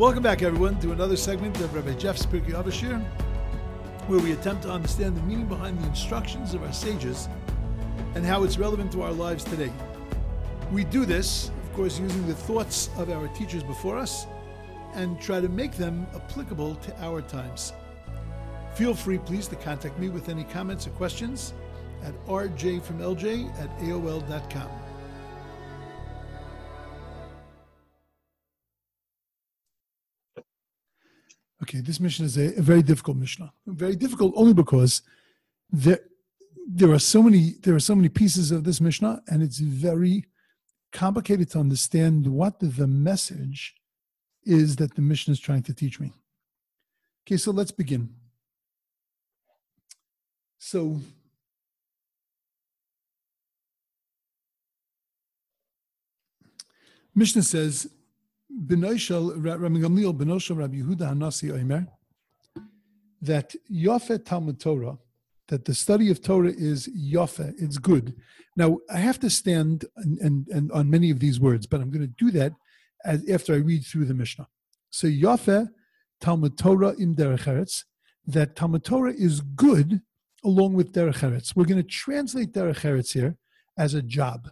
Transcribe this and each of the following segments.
Welcome back, everyone, to another segment of Rabbi Jeff's Pirkei Avashir, where we attempt to understand the meaning behind the instructions of our sages and how it's relevant to our lives today. We do this, of course, using the thoughts of our teachers before us and try to make them applicable to our times. Feel free, please, to contact me with any comments or questions at rjfromlj at aol.com. Okay, this Mishnah is a, a, very difficult Mishnah. Very difficult only because there, there are so many there are so many pieces of this Mishnah, and it's very complicated to understand what the message is that the Mishnah is trying to teach me. Okay, so let's begin. So Mishnah says Benoishal Rabbi Gamliel Benoishal Rabbi Yehuda Hanasi Omer that Yafet Talmud Torah, that the study of Torah is Yafe, it's good. Now I have to stand and, and, and on many of these words, but I'm going to do that as, after I read through the Mishnah. So Yafe Talmud Torah im Derech that Talmud Torah is good along with Derech Eretz. We're going to translate Derech Eretz here as a job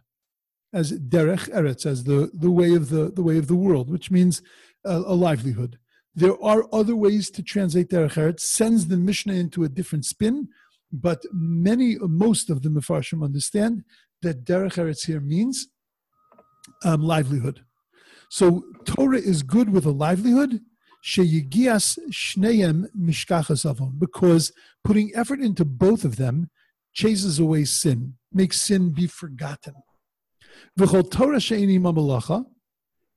as derech eretz, as the, the way of the, the way of the world, which means a, a livelihood. There are other ways to translate derech eretz, sends the Mishnah into a different spin, but many, most of the Mefarshim understand that derech eretz here means um, livelihood. So Torah is good with a livelihood, sheyigias shneim mishkachas avon, because putting effort into both of them chases away sin, makes sin be forgotten. V'chol Torah she'ini malacha,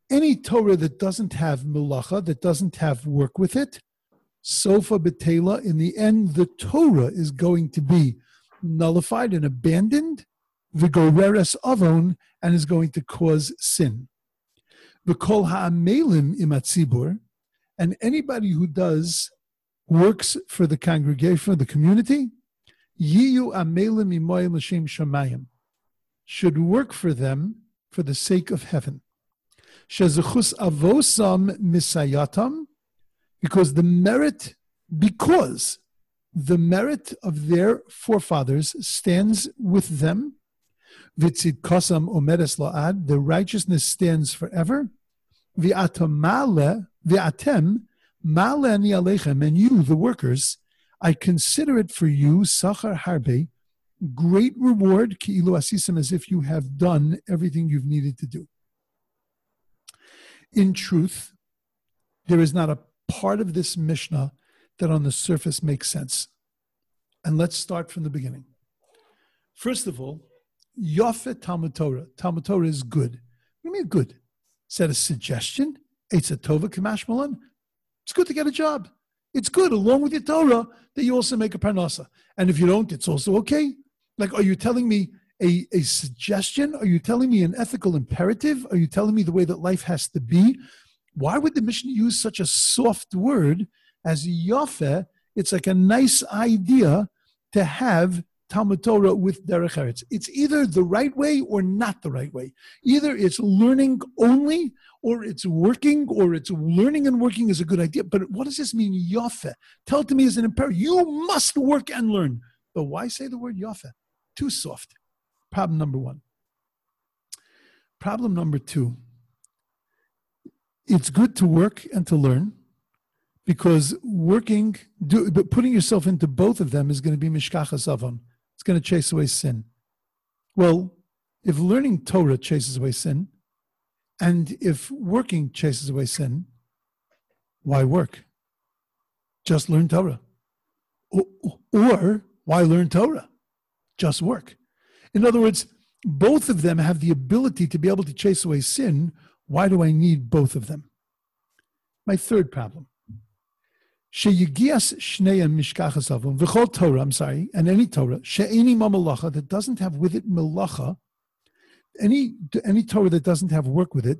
any Torah that doesn't have malacha, that doesn't have work with it, sofa betela, in the end, the Torah is going to be nullified and abandoned, v'goreres avon, and is going to cause sin. V'kol ha'amelim imatzibur, and anybody who does works for the congregation, for the community, yiyu amelim imoyim l'shem shamayim should work for them for the sake of heaven. Shezachus avosam misayatam, because the merit, because the merit of their forefathers stands with them. Vitzid kosam omedes la'ad, the righteousness stands forever. V'atamale, v'atem, male ani alechem, and you, the workers, I consider it for you, sachar harbe, great reward, ki'ilu asisim, as if you have done everything you've needed to do. In truth, there is not a part of this Mishnah that on the surface makes sense. And let's start from the beginning. First of all, Yafet Talmud Torah. Talmud Torah is good. What do you mean good? Is that a suggestion? It's a Tova Kamash Malan. It's good to get a job. It's good, along with your Torah, that you also make a parnasa. And if you don't, it's also okay. Like, are you telling me a, a suggestion? Are you telling me an ethical imperative? Are you telling me the way that life has to be? Why would the Mishnah use such a soft word as yafe? It's like a nice idea to have Talmud Torah with Derech Eretz. It's either the right way or not the right way. Either it's learning only, or it's working, or it's learning and working is a good idea. But what does this mean, Yafe? Tell it to me as an imperative. You must work and learn. But why say the word Yafe? Too soft. Problem number one. Problem number two it's good to work and to learn because working, do, but putting yourself into both of them is going to be mishkachas avon. It's going to chase away sin. Well, if learning Torah chases away sin, and if working chases away sin, why work? Just learn Torah. Or, or why learn Torah? Just work. In other words, both of them have the ability to be able to chase away sin. Why do I need both of them? My third problem. Sheyigias shneim mishkachas avon v'chol Torah. I'm sorry, and any Torah she'eni mamalacha that doesn't have with it malacha, any any Torah that doesn't have work with it,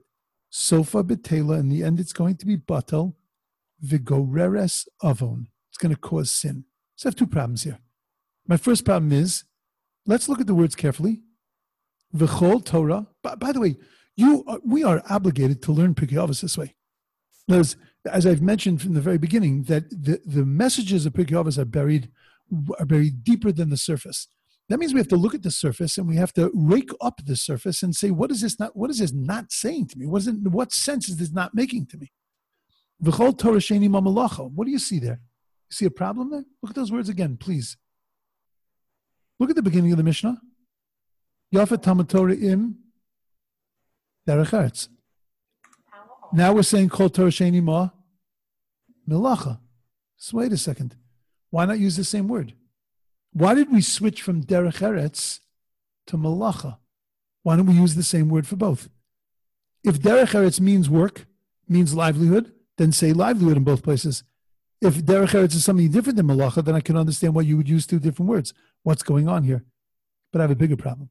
sofa betela. In the end, it's going to be batal vigoreres avon. It's going to cause sin. So I have two problems here. My first problem is Let's look at the words carefully. V'chol Torah. By, by the way, you are, we are obligated to learn Pirkei Avos this way. There's as I've mentioned from the very beginning, that the, the messages of Pirkei Avos are buried are buried deeper than the surface. That means we have to look at the surface and we have to rake up the surface and say, what is this not? What is this not saying to me? What, is it, what sense is this not making to me? V'chol Torah sheni mamalacha. What do you see there? You see a problem there? Look at those words again, please. Look at the beginning of the Mishnah. Yafet Talmud Torah im Derech Now we're saying Kol Torah Sheni Ma Melacha. So wait a second. Why not use the same word? Why did we switch from derech eretz to malacha? Why don't we use the same word for both? If derech eretz means work, means livelihood, then say livelihood in both places. If derech eretz is something different than malacha, then I can understand why you would use two different words. What's going on here? But I have a bigger problem.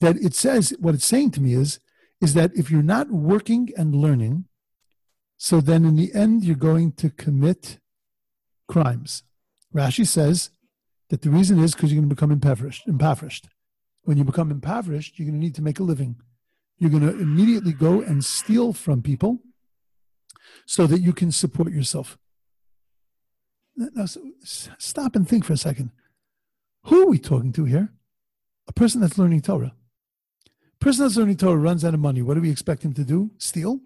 That it says what it's saying to me is is that if you're not working and learning, so then in the end you're going to commit crimes. Rashi says that the reason is because you're going to become impoverished. impoverished. When you become impoverished, you're going to need to make a living. You're going to immediately go and steal from people so that you can support yourself. Now, stop and think for a second. Who are we talking to here? A person that's learning Torah. A person that's learning Torah runs out of money. What do we expect him to do? Steal?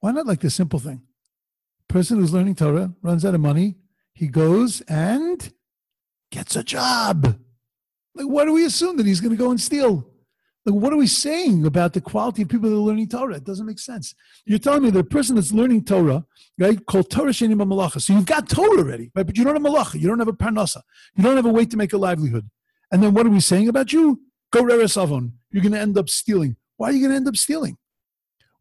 Why not like the simple thing? A person who's learning Torah runs out of money he goes and gets a job. Like, what do we assume that he's going to go and steal? Like, what are we saying about the quality of people that are learning Torah? It doesn't make sense. You're telling me the person that's learning Torah, right, called Torah Shenim Malacha. So you've got Torah already, right? But you don't have Malacha. You don't have a Parnasa. You don't have a way to make a livelihood. And then what are we saying about you? Go Reres Avon. You're going to end up stealing. Why are you going to end up stealing?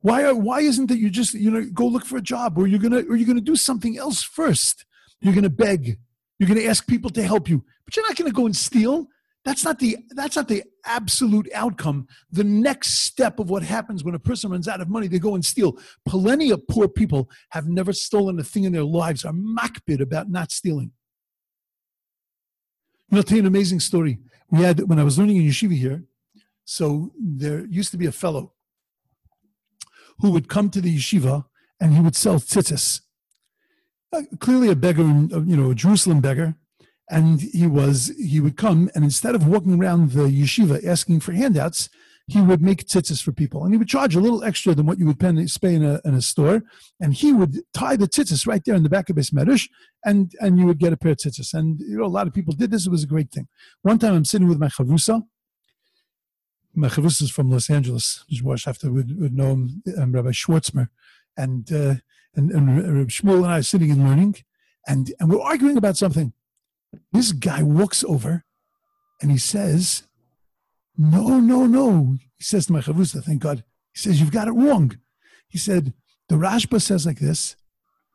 Why are, why isn't it you just you know go look for a job or you're gonna or you're gonna do something else first? You're going to beg. You're going to ask people to help you, but you're not going to go and steal. That's not the that's not the absolute outcome. The next step of what happens when a person runs out of money, they go and steal. Plenty of poor people have never stolen a thing in their lives, are makbid about not stealing. I'll tell you an amazing story. We had when I was learning in yeshiva here. So there used to be a fellow who would come to the yeshiva and he would sell tzitzis uh, clearly a beggar, uh, you know, a Jerusalem beggar. And he was, he would come and instead of walking around the yeshiva asking for handouts, he would make tzitzis for people. And he would charge a little extra than what you would pay in a, in a store. And he would tie the tzitzis right there in the back of his medrash and, and you would get a pair of tzitzis. And, you know, a lot of people did this. It was a great thing. One time I'm sitting with my chavrusa. My chavrusa is from Los Angeles. After would, would know him, um, Rabbi Schwartzmer. And, uh, and, and Shmuel and I are sitting and learning, and, and we're arguing about something. This guy walks over and he says, No, no, no. He says to my chavrusa, thank God. He says, You've got it wrong. He said, The Rashba says like this,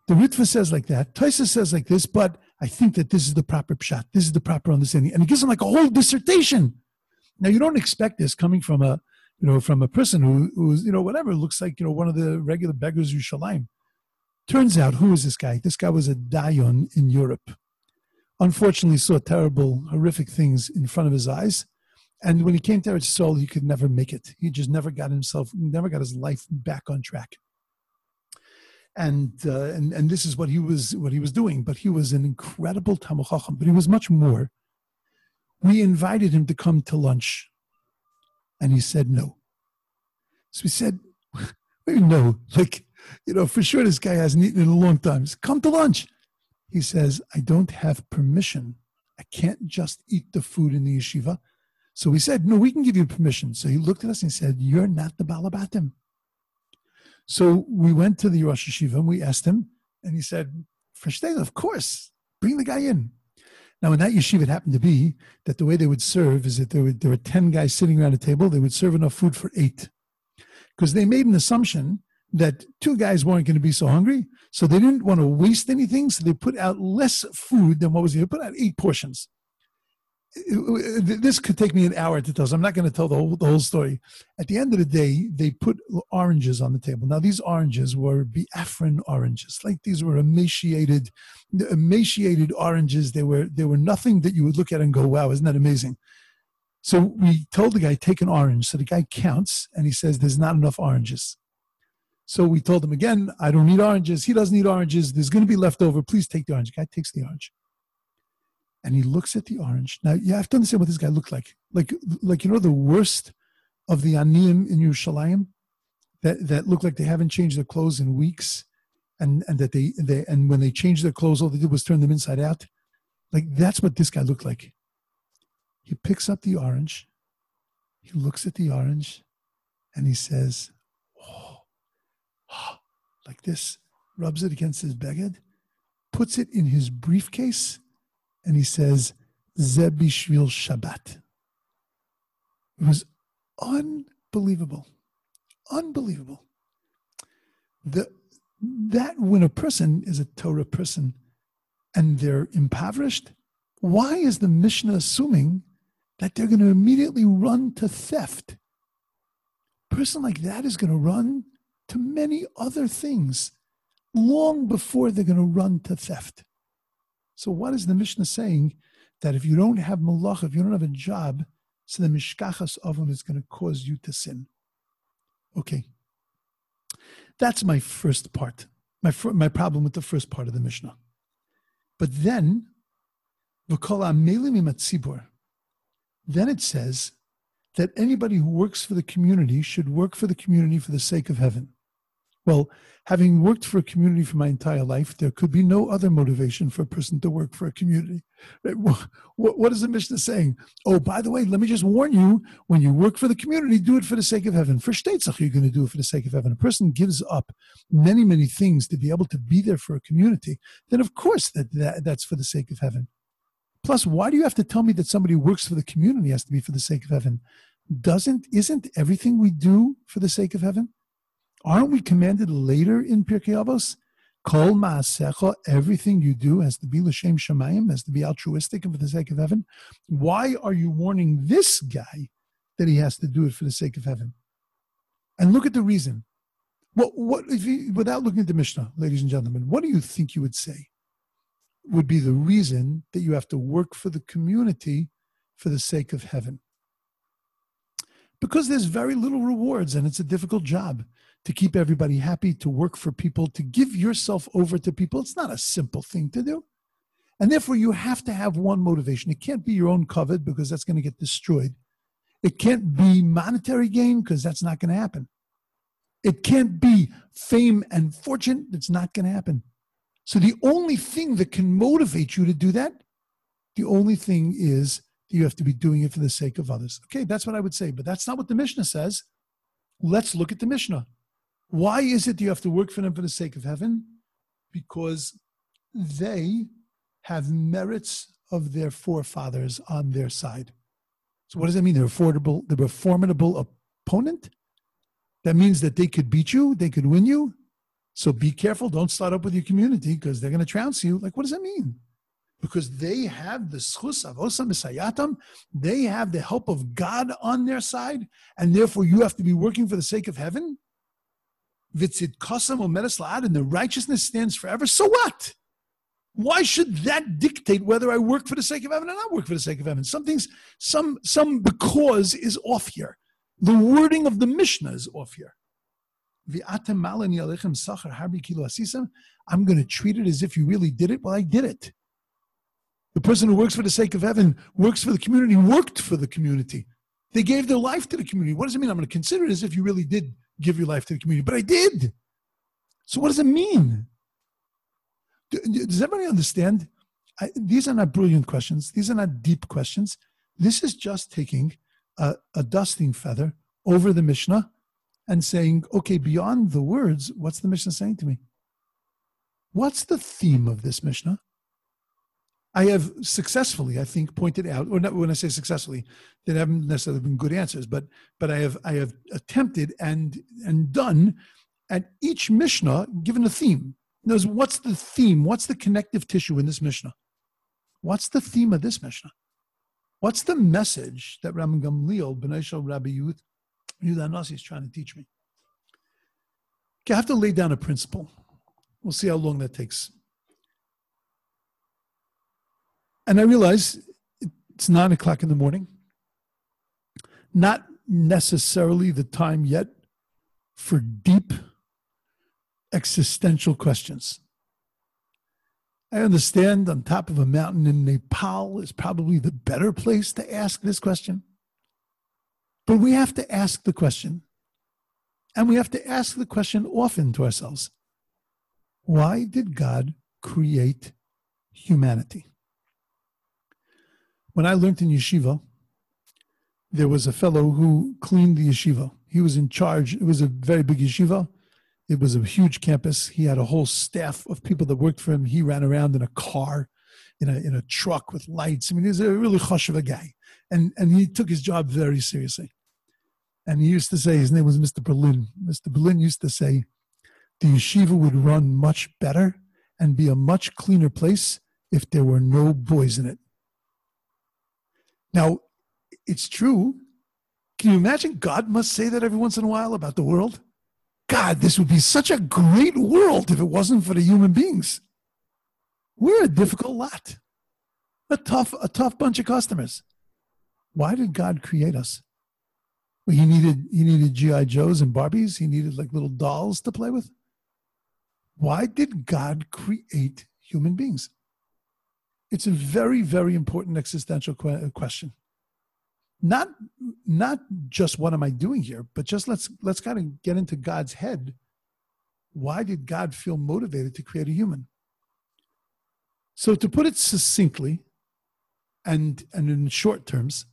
the Ritva says like that, Taisa says like this, but I think that this is the proper pshat. This is the proper understanding. And he gives him like a whole dissertation. Now, you don't expect this coming from a, you know, from a person who, who's, you know, whatever, looks like, you know, one of the regular beggars of Shalim. Turns out, who was this guy? This guy was a Dayan in Europe. Unfortunately, saw terrible, horrific things in front of his eyes. And when he came to Eretz Soul, he could never make it. He just never got himself, never got his life back on track. And, uh, and and this is what he was what he was doing. But he was an incredible Talmud Chacham. But he was much more. We invited him to come to lunch, and he said no. So we said, "No, like you know, for sure this guy hasn't eaten in a long time. Says, Come to lunch. He says, I don't have permission. I can't just eat the food in the yeshiva. So we said, No, we can give you permission. So he looked at us and he said, You're not the Balabatim. So we went to the Rosh Yeshiva and we asked him, and he said, Verstehen, of course, bring the guy in. Now, in that yeshiva, it happened to be that the way they would serve is that there were, there were 10 guys sitting around a table. They would serve enough food for eight. Because they made an assumption that two guys weren't going to be so hungry, so they didn't want to waste anything, so they put out less food than what was here. Put out eight portions. This could take me an hour to tell, so I'm not going to tell the whole, the whole story. At the end of the day, they put oranges on the table. Now, these oranges were Biafran oranges, like these were emaciated, emaciated oranges. They were they were nothing that you would look at and go, "Wow, isn't that amazing?" So we told the guy, "Take an orange." So the guy counts, and he says, "There's not enough oranges." So we told him again, I don't need oranges. He doesn't need oranges. There's going to be leftover. Please take the orange. The guy takes the orange. And he looks at the orange. Now you have to understand what this guy looked like. Like, like you know, the worst of the Aniyim in Yerushalayim that, that look like they haven't changed their clothes in weeks. And, and that they, they and when they changed their clothes, all they did was turn them inside out. Like that's what this guy looked like. He picks up the orange. He looks at the orange and he says, like this, rubs it against his beged, puts it in his briefcase, and he says, Zebishvil Shabbat. It was unbelievable. Unbelievable. The, that when a person is a Torah person and they're impoverished, why is the Mishnah assuming that they're going to immediately run to theft? A person like that is going to run to many other things long before they're going to run to theft. So, what is the Mishnah saying? That if you don't have malach, if you don't have a job, so the mishkachas avon is going to cause you to sin. Okay. That's my first part, my, my problem with the first part of the Mishnah. But then, then it says that anybody who works for the community should work for the community for the sake of heaven. Well, having worked for a community for my entire life, there could be no other motivation for a person to work for a community. What is the Mishnah saying? Oh, by the way, let me just warn you when you work for the community, do it for the sake of heaven. For Shtetzach, you're going to do it for the sake of heaven. A person gives up many, many things to be able to be there for a community, then of course that, that that's for the sake of heaven. Plus, why do you have to tell me that somebody who works for the community has to be for the sake of heaven? Doesn't isn't everything we do for the sake of heaven? Aren't we commanded later in Pirkei Avos? Kol ma'asecha, everything you do has to be l'shem shemayim, has to be altruistic and for the sake of heaven. Why are you warning this guy that he has to do it for the sake of heaven? And look at the reason. What, what if you, without looking at the Mishnah, ladies and gentlemen, what do you think you would say would be the reason that you have to work for the community for the sake of heaven? Because there's very little rewards and it's a difficult job to keep everybody happy, to work for people, to give yourself over to people. It's not a simple thing to do. And therefore, you have to have one motivation. It can't be your own kavod because that's going to get destroyed. It can't be monetary gain because that's not going to happen. It can't be fame and fortune. It's not going to happen. So the only thing that can motivate you to do that, the only thing is that you have to be doing it for the sake of others. Okay, that's what I would say, but that's not what the Mishnah says. Let's look at the Mishnah. Why is it you have to work for them for the sake of heaven? Because they have merits of their forefathers on their side. So what does that mean? They're affordable, they're a formidable opponent. That means that they could beat you, they could win you. So be careful. Don't start up with your community because they're going to trounce you. Like, what does that mean? Because they have the schus avosa misayatam, they have the help of God on their side, and therefore you have to be working for the sake of heaven and the righteousness stands forever. So what? Why should that dictate whether I work for the sake of heaven or not work for the sake of heaven? Something's some some because is off here. The wording of the Mishnah is off here. I'm going to treat it as if you really did it. Well, I did it. The person who works for the sake of heaven works for the community, worked for the community. They gave their life to the community. What does it mean? I'm going to consider it as if you really did give your life to the community. But I did. So what does it mean? Does everybody understand? I, these are not brilliant questions. These are not deep questions. This is just taking a, a dusting feather over the Mishnah and saying, okay, beyond the words, what's the Mishnah saying to me? What's the theme of this Mishnah? I have successfully, I think, pointed out, or not when I say successfully, that haven't necessarily been good answers, but but I have I have attempted and and done at each Mishnah given a theme. Knows what's the theme? What's the connective tissue in this Mishnah? What's the theme of this Mishnah? What's the message that Ram Gamliel, Benishal Rabbi Yud, Yudanasi is trying to teach me? Okay, I have to lay down a principle. We'll see how long that takes. And I realize it's nine o'clock in the morning. Not necessarily the time yet for deep existential questions. I understand on top of a mountain in Nepal is probably the better place to ask this question. But we have to ask the question. And we have to ask the question often to ourselves why did God create humanity? When I learned in yeshiva, there was a fellow who cleaned the yeshiva. He was in charge. It was a very big yeshiva. It was a huge campus. He had a whole staff of people that worked for him. He ran around in a car, in a in a truck with lights. I mean, he was a really hush of a guy, and and he took his job very seriously. And he used to say his name was Mr. Berlin. Mr. Berlin used to say, the yeshiva would run much better and be a much cleaner place if there were no boys in it. Now, it's true. Can you imagine God must say that every once in a while about the world? God, this would be such a great world if it wasn't for the human beings. We're a difficult lot, a tough, a tough bunch of customers. Why did God create us? He needed he needed GI Joes and Barbies. He needed like little dolls to play with. Why did God create human beings? It's a very, very important existential uh, question. Not not just what am i doing here but just let's let's kind of get into god's head. Why did god feel motivated to create a human? So to put it succinctly and and in short terms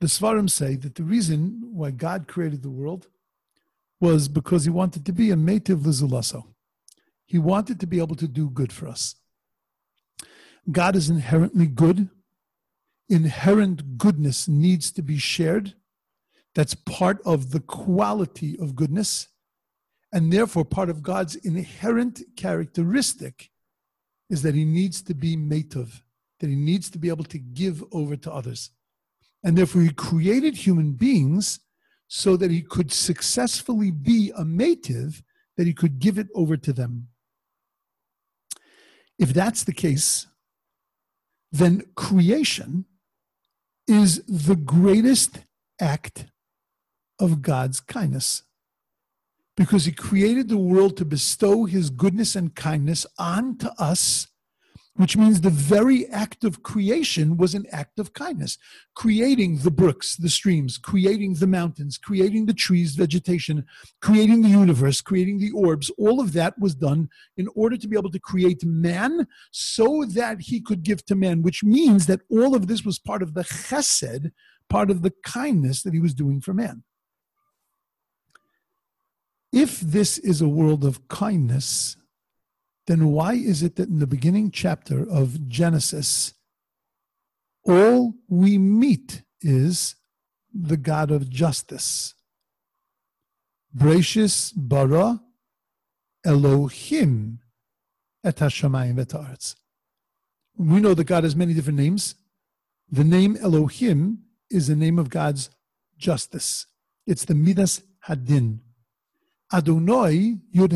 the svarim say that the reason why god created the world was because he wanted to be a mative lizulaso he wanted to be able to do good for us god is inherently good inherent goodness needs to be shared. That's part of the quality of goodness. And therefore, part of God's inherent characteristic is that he needs to be mative, that he needs to be able to give over to others. And therefore, he created human beings so that he could successfully be a mative, that he could give it over to them. If that's the case, then creation is the greatest act of God's kindness. Because he created the world to bestow his goodness and kindness onto us which means the very act of creation was an act of kindness. Creating the brooks, the streams, creating the mountains, creating the trees, vegetation, creating the universe, creating the orbs, all of that was done in order to be able to create man so that he could give to man, which means that all of this was part of the chesed, part of the kindness that he was doing for man. If this is a world of kindness, then why is it that in the beginning chapter of Genesis, all we meet is the God of justice? Bereishis bara Elohim et hashamayim et We know that God has many different names. The name Elohim is the name of God's justice. It's the Midas Hadin. Adonai Yud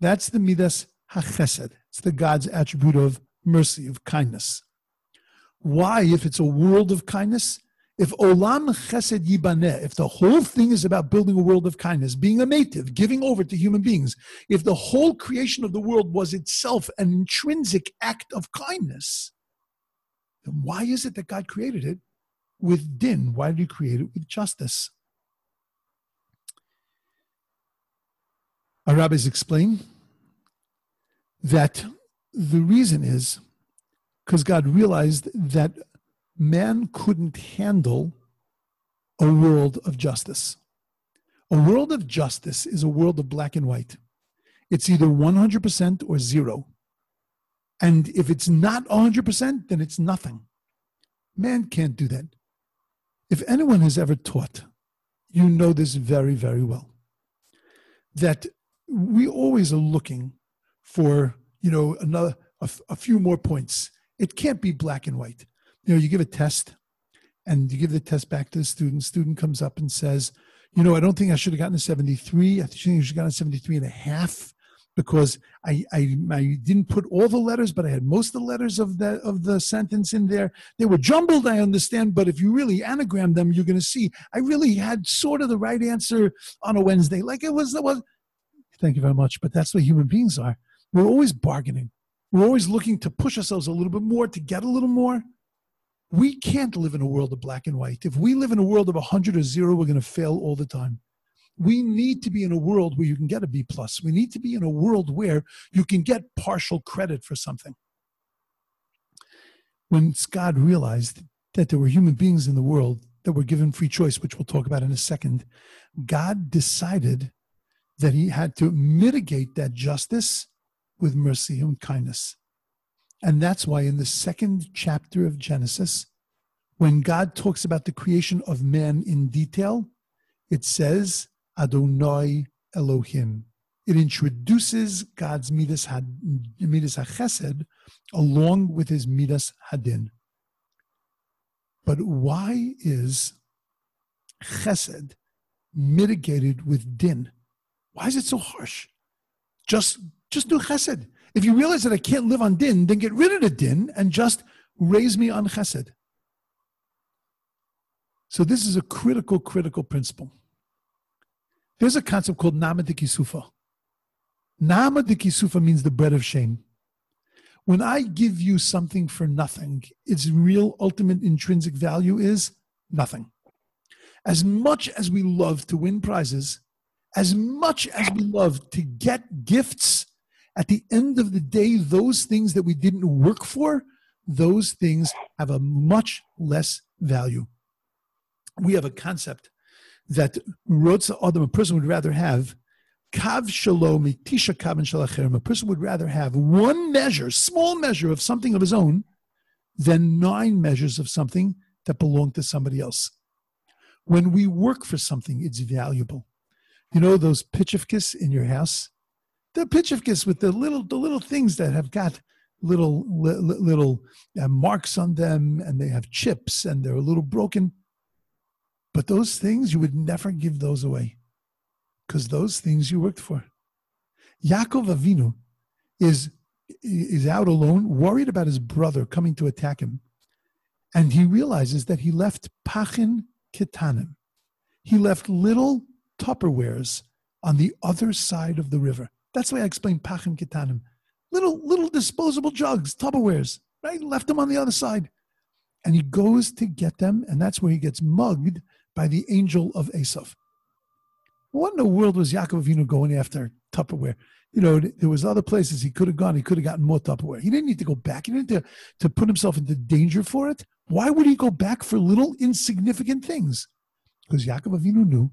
that's the Midas HaChesed. It's the God's attribute of mercy, of kindness. Why, if it's a world of kindness, if Olam Chesed Yibaneh, if the whole thing is about building a world of kindness, being a mative, giving over to human beings, if the whole creation of the world was itself an intrinsic act of kindness, then why is it that God created it with din? Why did He create it with justice? Our rabbis explain that the reason is because God realized that man couldn't handle a world of justice. A world of justice is a world of black and white. It's either 100% or zero. And if it's not 100%, then it's nothing. Man can't do that. If anyone has ever taught, you know this very, very well, that we always are looking for you know another a, a few more points. It can't be black and white. You know, you give a test, and you give the test back to the student. Student comes up and says, you know, I don't think I should have gotten a 73. I think I should have gotten a 73 and a half because I, I, I didn't put all the letters, but I had most of the letters of the of the sentence in there. They were jumbled, I understand, but if you really anagram them, you're going to see I really had sort of the right answer on a Wednesday. Like it was, it was Thank you very much. But that's what human beings are. We're always bargaining. We're always looking to push ourselves a little bit more, to get a little more. We can't live in a world of black and white. If we live in a world of 100 or zero, we're going to fail all the time. We need to be in a world where you can get a B plus. We need to be in a world where you can get partial credit for something. When God realized that there were human beings in the world that were given free choice, which we'll talk about in a second, God decided that he had to mitigate that justice with mercy and kindness. And that's why in the second chapter of Genesis, when God talks about the creation of man in detail, it says Adonai Elohim. It introduces God's midas, had, midas HaChesed along with his midas Hadin. But why is Chesed mitigated with Din? Why is it so harsh? Just just do chesed. If you realize that I can't live on din, then get rid of the din and just raise me on chesed. So this is a critical, critical principle. There's a concept called nama de kisufa. Nama means the bread of shame. When I give you something for nothing, its real ultimate intrinsic value is nothing. As much as we love to win prizes, as much as we love to get gifts, at the end of the day, those things that we didn't work for, those things have a much less value. We have a concept that Rotza Adam, a person would rather have Kav Shalom, Tisha Kav and A person would rather have one measure, small measure of something of his own, than nine measures of something that belong to somebody else. When we work for something, it's valuable. You know those pitchifkis in your house? the pitchifkis with the little the little things that have got little li, little uh, marks on them and they have chips and they're a little broken. But those things you would never give those away because those things you worked for. Yaakov Avinu is is out alone worried about his brother coming to attack him. And he realizes that he left pachim kitanim he left little tupperwares on the other side of the river that's why I explained pachim kitanim. Little, little disposable jugs, Tupperwares, right? Left them on the other side. And he goes to get them, and that's where he gets mugged by the angel of Esav. What in the world was Yaakov Avinu going after Tupperware? You know, there was other places he could have gone. He could have gotten more Tupperware. He didn't need to go back. He didn't need to, to put himself into danger for it. Why would he go back for little insignificant things? Because Yaakov Avinu knew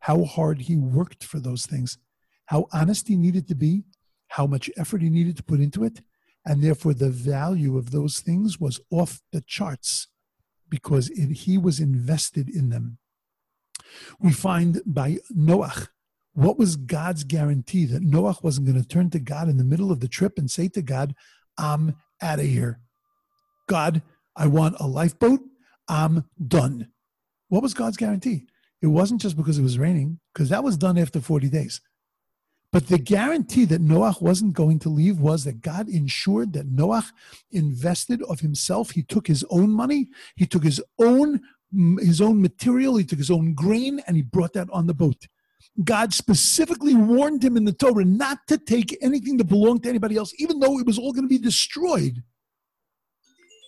how hard he worked for those things how honest he needed to be, how much effort he needed to put into it, and therefore the value of those things was off the charts because it, he was invested in them. We find by Noach, what was God's guarantee that Noach wasn't going to turn to God in the middle of the trip and say to God, I'm out of here. God, I want a lifeboat. I'm done. What was God's guarantee? It wasn't just because it was raining, because that was done after 40 days. But the guarantee that Noach wasn't going to leave was that God ensured that Noach invested of himself. He took his own money, he took his own his own material, he took his own grain, and he brought that on the boat. God specifically warned him in the Torah not to take anything that belonged to anybody else, even though it was all going to be destroyed,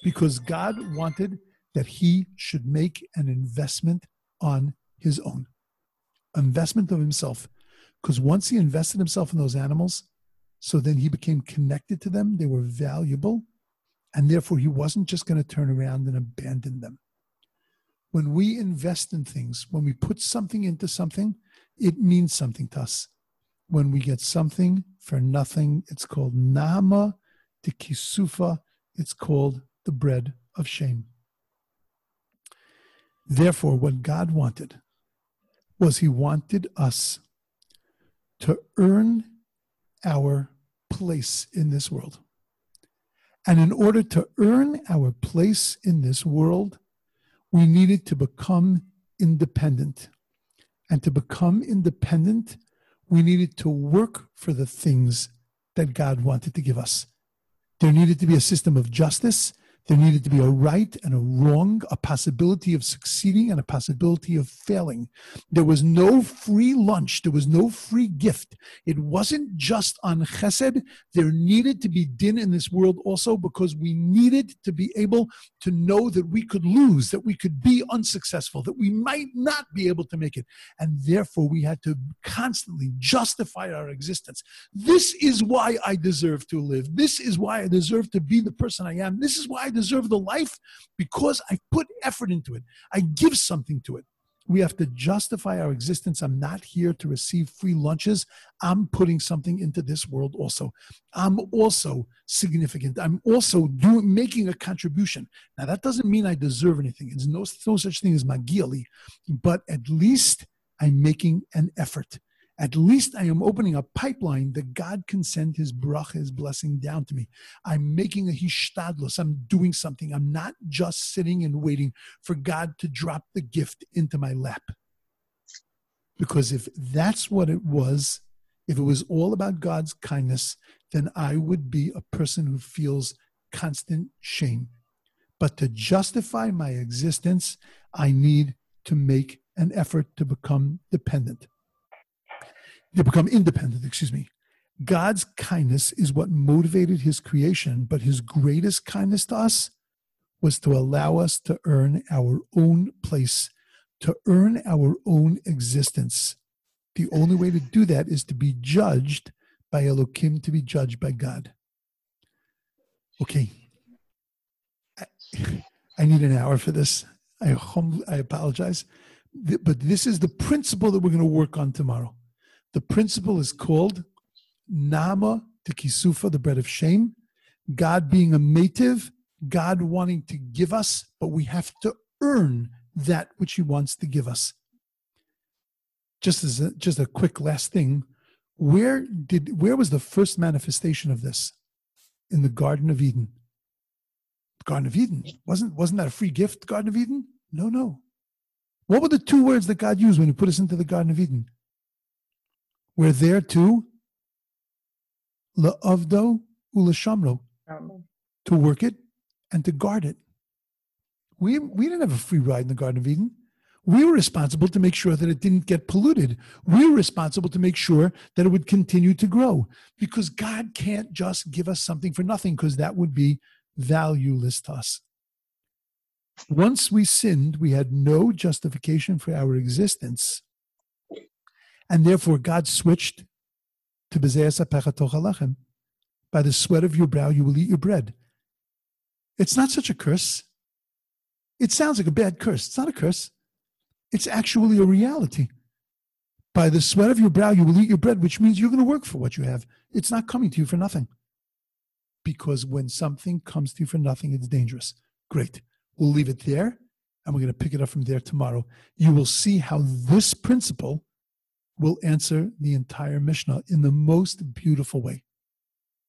because God wanted that he should make an investment on his own, investment of himself. Because once he invested himself in those animals, so then he became connected to them, they were valuable, and therefore he wasn't just going to turn around and abandon them. When we invest in things, when we put something into something, it means something to us. When we get something for nothing, it's called nama de kisufa, it's called the bread of shame. Therefore, what God wanted was He wanted us to earn our place in this world. And in order to earn our place in this world, we needed to become independent. And to become independent, we needed to work for the things that God wanted to give us. There needed to be a system of justice. There needed to be a right and a wrong, a possibility of succeeding and a possibility of failing. There was no free lunch. There was no free gift. It wasn't just on chesed. There needed to be din in this world also because we needed to be able to know that we could lose, that we could be unsuccessful, that we might not be able to make it. And therefore, we had to constantly justify our existence. This is why I deserve to live. This is why I deserve to be the person I am. This is why I deserve the life because I put effort into it. I give something to it. We have to justify our existence. I'm not here to receive free lunches. I'm putting something into this world also. I'm also significant. I'm also doing making a contribution. Now that doesn't mean I deserve anything. There's no, no such thing as magili, but at least I'm making an effort at least I am opening a pipeline that God can send his bracha, his blessing down to me. I'm making a hishtadlus. I'm doing something. I'm not just sitting and waiting for God to drop the gift into my lap. Because if that's what it was, if it was all about God's kindness, then I would be a person who feels constant shame. But to justify my existence, I need to make an effort to become dependent they become independent, excuse me. God's kindness is what motivated his creation, but his greatest kindness to us was to allow us to earn our own place, to earn our own existence. The only way to do that is to be judged by Elohim, to be judged by God. Okay. I, I need an hour for this. I, hum, I apologize. But this is the principle that we're going to work on tomorrow. The principle is called Nama to Kisufa, the bread of shame. God being a mative, God wanting to give us, but we have to earn that which He wants to give us. Just as a, just a quick last thing, where did where was the first manifestation of this? In the Garden of Eden. The Garden of Eden wasn't wasn't that a free gift? Garden of Eden? No, no. What were the two words that God used when He put us into the Garden of Eden? We're there to la'avdo ulashamro, to work it and to guard it. We, we didn't have a free ride in the Garden of Eden. We were responsible to make sure that it didn't get polluted. We were responsible to make sure that it would continue to grow because God can't just give us something for nothing because that would be valueless to us. Once we sinned, we had no justification for our existence and therefore, God switched to By the sweat of your brow, you will eat your bread. It's not such a curse. It sounds like a bad curse. It's not a curse. It's actually a reality. By the sweat of your brow, you will eat your bread, which means you're going to work for what you have. It's not coming to you for nothing. Because when something comes to you for nothing, it's dangerous. Great. We'll leave it there, and we're going to pick it up from there tomorrow. You will see how this principle will answer the entire Mishnah in the most beautiful way.